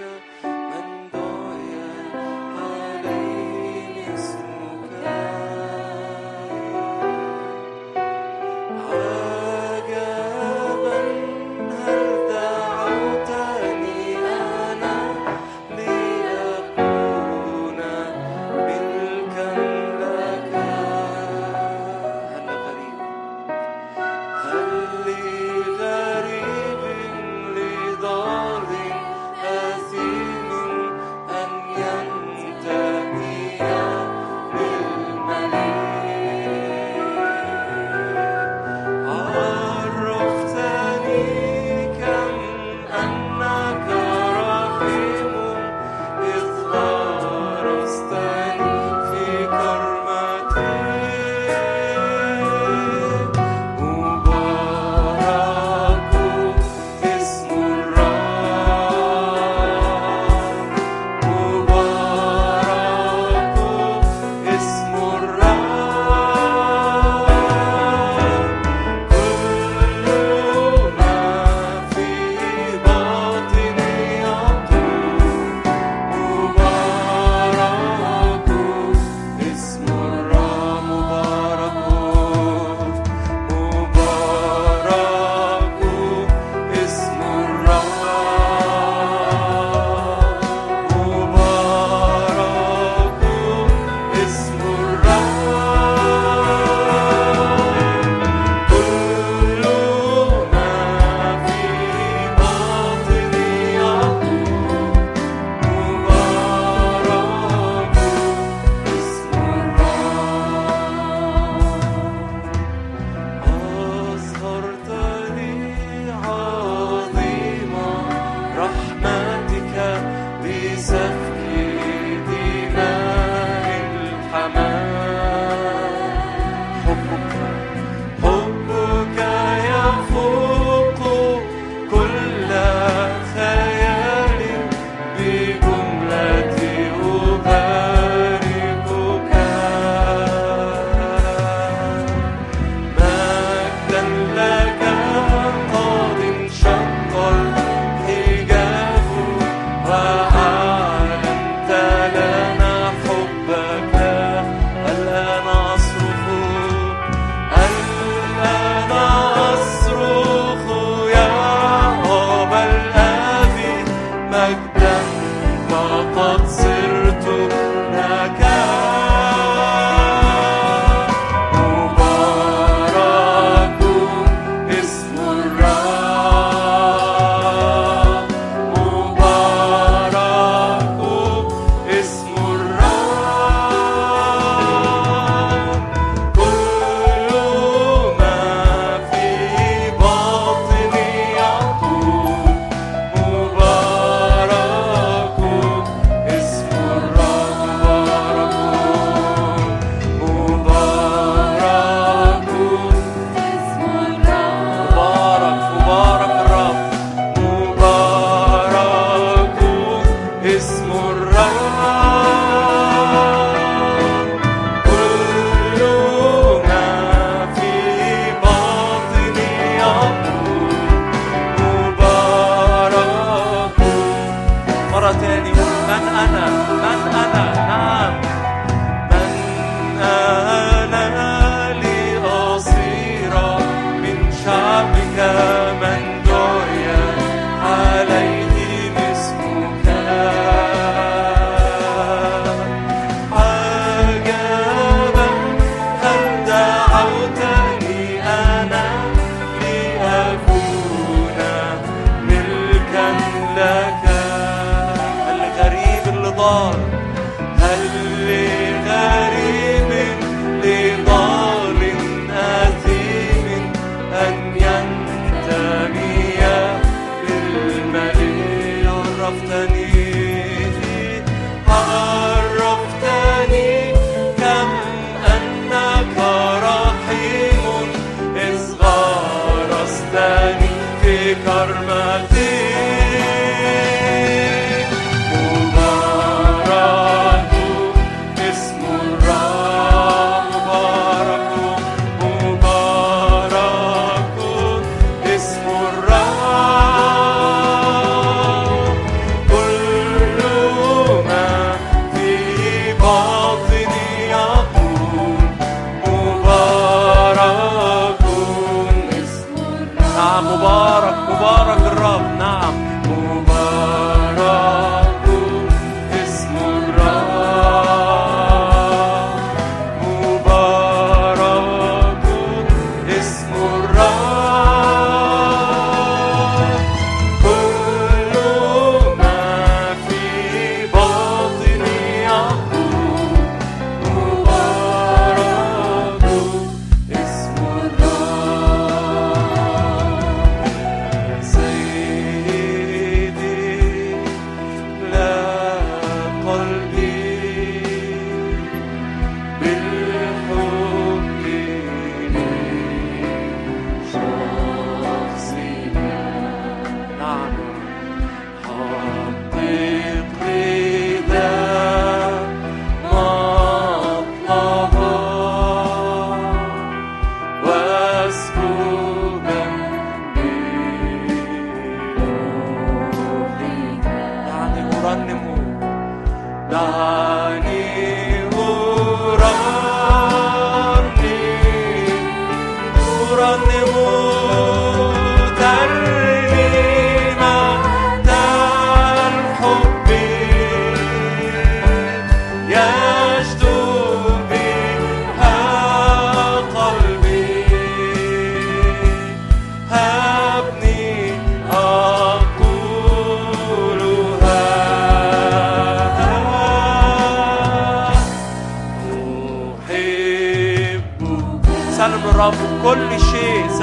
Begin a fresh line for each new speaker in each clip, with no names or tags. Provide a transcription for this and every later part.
Africa.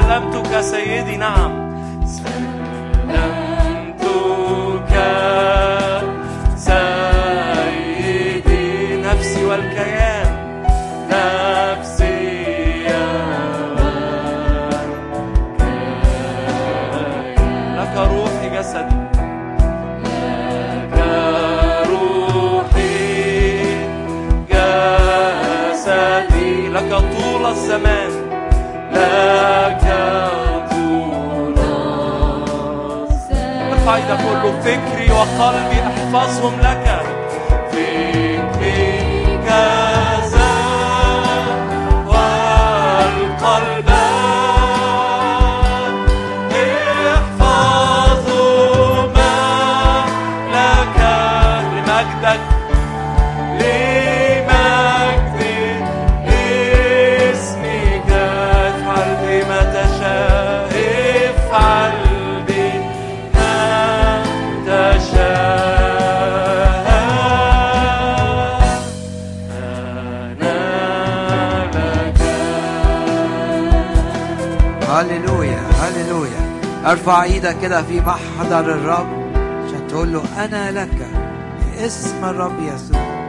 سلمتك سيدي نعم سلمتك سيدي نفسي والكيان. نفسي والكيان لك روحي جسدي. كله فكري وقلبي أحفظهم لك.
أرفع إيدك كده في محضر الرب عشان تقول له أنا لك باسم الرب يسوع.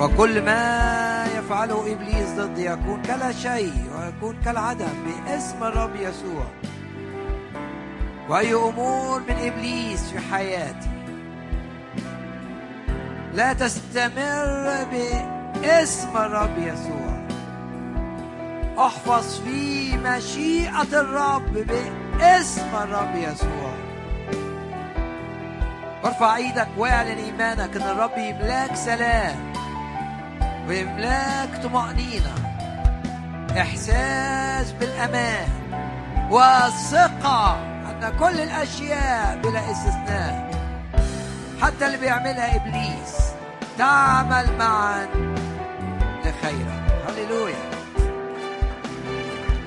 وكل ما يفعله إبليس ضدي يكون كلا شيء ويكون كالعدم باسم الرب يسوع. وأي أمور من إبليس في حياتي لا تستمر باسم الرب يسوع. أحفظ في مشيئة الرب باسم الرب يسوع. وارفع إيدك واعلن ايمانك ان الرب يملاك سلام ويملاك طمأنينة إحساس بالأمان والثقة أن كل الأشياء بلا استثناء حتى اللي بيعملها إبليس تعمل معا لخيرك. هللويا.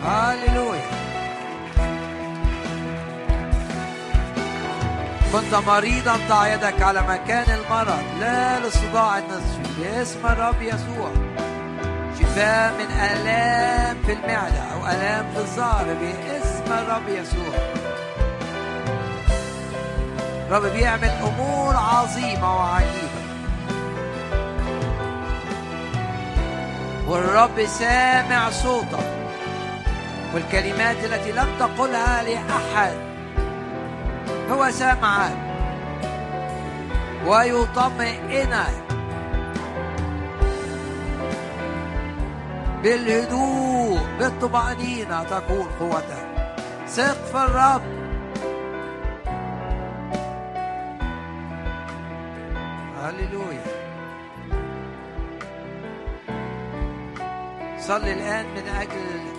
هللويا. كنت مريضا ضع يدك على مكان المرض. لا للصداع النصفي باسم الرب يسوع. شفاء من آلام في المعدة أو آلام في الظهر. باسم الرب يسوع. الرب بيعمل أمور عظيمة وعجيبة. والرب سامع صوتك. والكلمات التي لم تقلها لأحد. هو سامعك ويطمئنك بالهدوء بالطمأنينة تكون قوتك ثق في الرب. هللويا. صلي الآن من أجل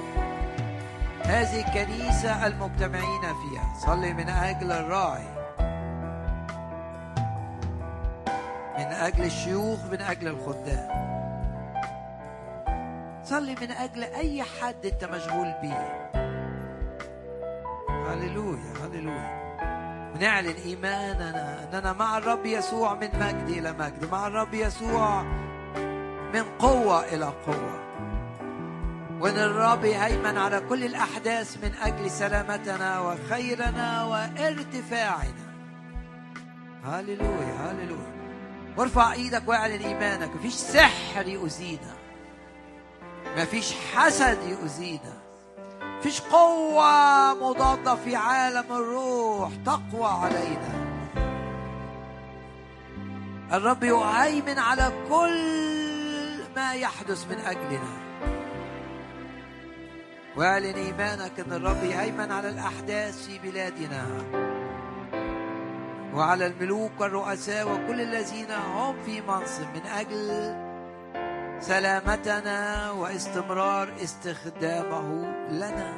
هذه الكنيسة المجتمعين فيها. صلي من أجل الراعي. من أجل الشيوخ من أجل الخدام. صلي من أجل أي حد أنت مشغول بيه. هللويا هللويا. ونعلن إيماننا أننا مع الرب يسوع من مجد إلى مجد مع الرب يسوع من قوة إلى قوة. وان الرب يهيمن على كل الأحداث من أجل سلامتنا وخيرنا وارتفاعنا. هللويا هللويا. وارفع إيدك واعلن إيمانك. مفيش سحر يؤذينا. مفيش حسد يؤذينا. مفيش قوة مضادة في عالم الروح تقوى علينا. الرب يهيمن على كل ما يحدث من أجلنا. واعلن إيمانك أن الرب يهيمن على الأحداث في بلادنا وعلى الملوك والرؤساء وكل الذين هم في منصب من أجل سلامتنا واستمرار استخدامه لنا.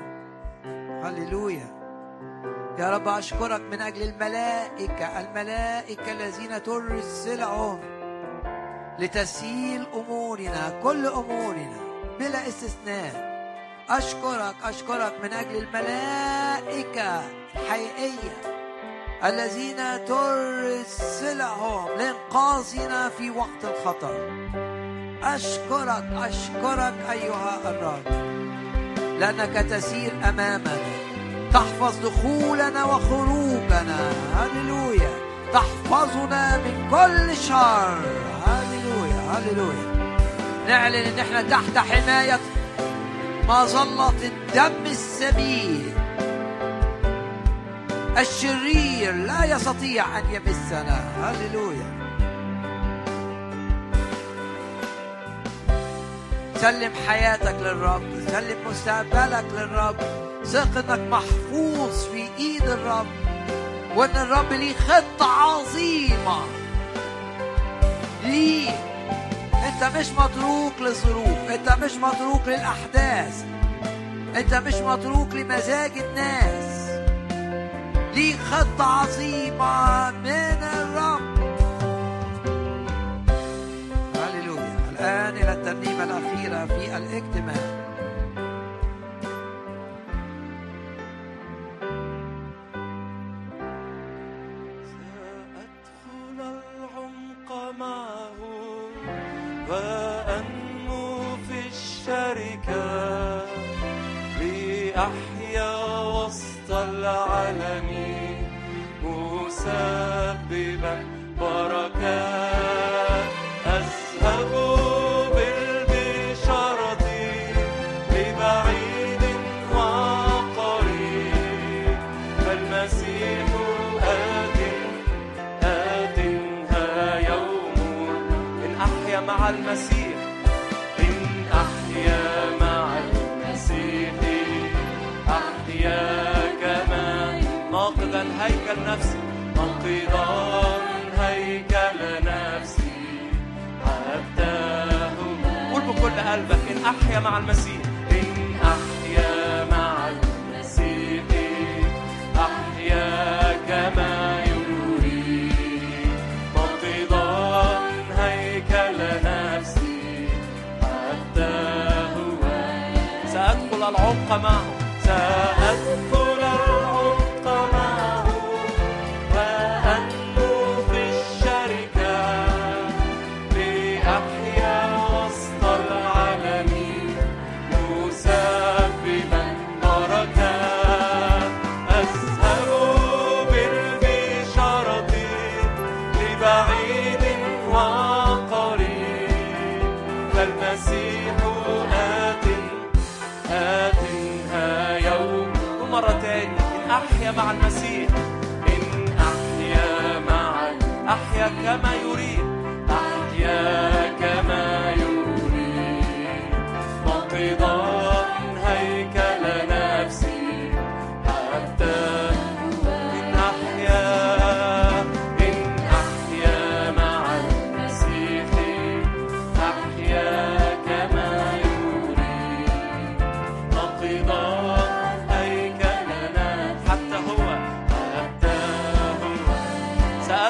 هللويا. يا رب أشكرك من أجل الملائكة الملائكة الذين ترسلهم لتسهيل أمورنا كل أمورنا بلا استثناء. أشكرك أشكرك من أجل الملائكة الحقيقية الذين ترسلهم لإنقاذنا في وقت الخطر. أشكرك أشكرك أيها الرب لأنك تسير أمامنا. تحفظ دخولنا وخروجنا. هللويا. تحفظنا من كل شر. هللويا هللويا. نعلن إن إحنا تحت حماية مظلة الدم السبيل الشرير لا يستطيع أن يمسنا. هللويا. سلم حياتك للرب. سلم مستقبلك للرب. ثق انك محفوظ في إيد الرب. وأن الرب ليه خطة عظيمة. ليه انت مش متروك للظروف انت مش متروك للأحداث انت مش متروك لمزاج الناس. ليك خطة عظيمة من الرب. هللويا. الآن إلى الترنيمة الأخيرة في الاجتماع.
أحيا مع المسيح فالمسيح آت آت ها يوم. ومرة تاني إن أحيا مع المسيح إن أحيا معا أحيا كما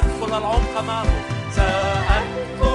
سأدخل العمق معه سأدخل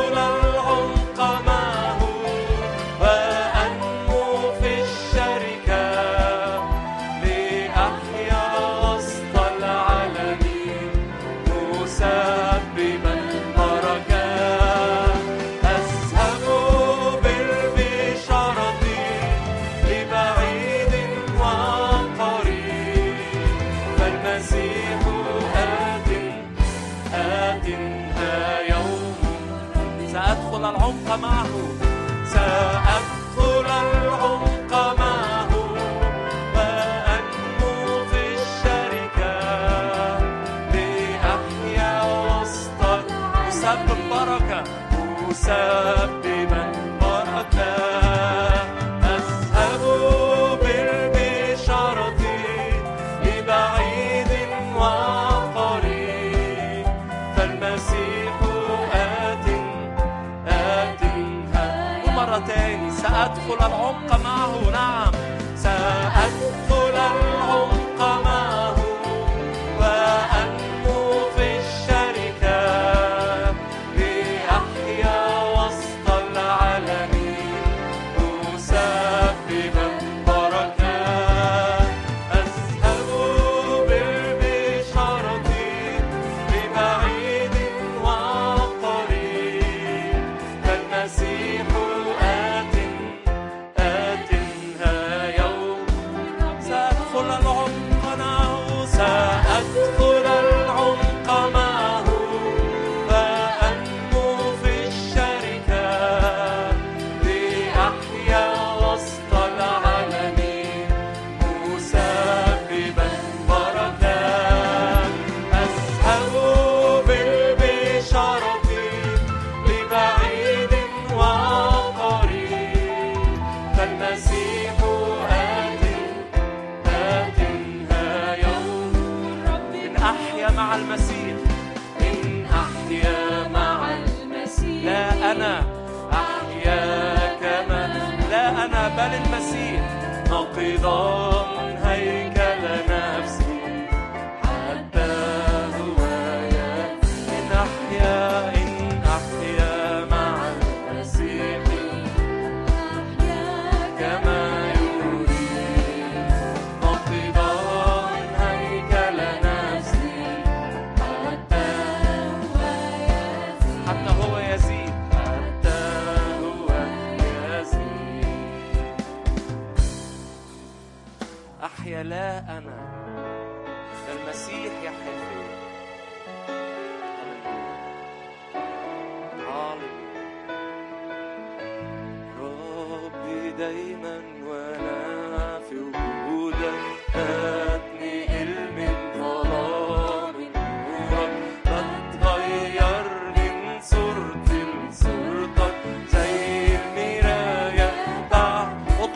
song.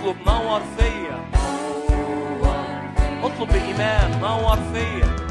اطلب نور فيا اطلب بإيمان نور فيا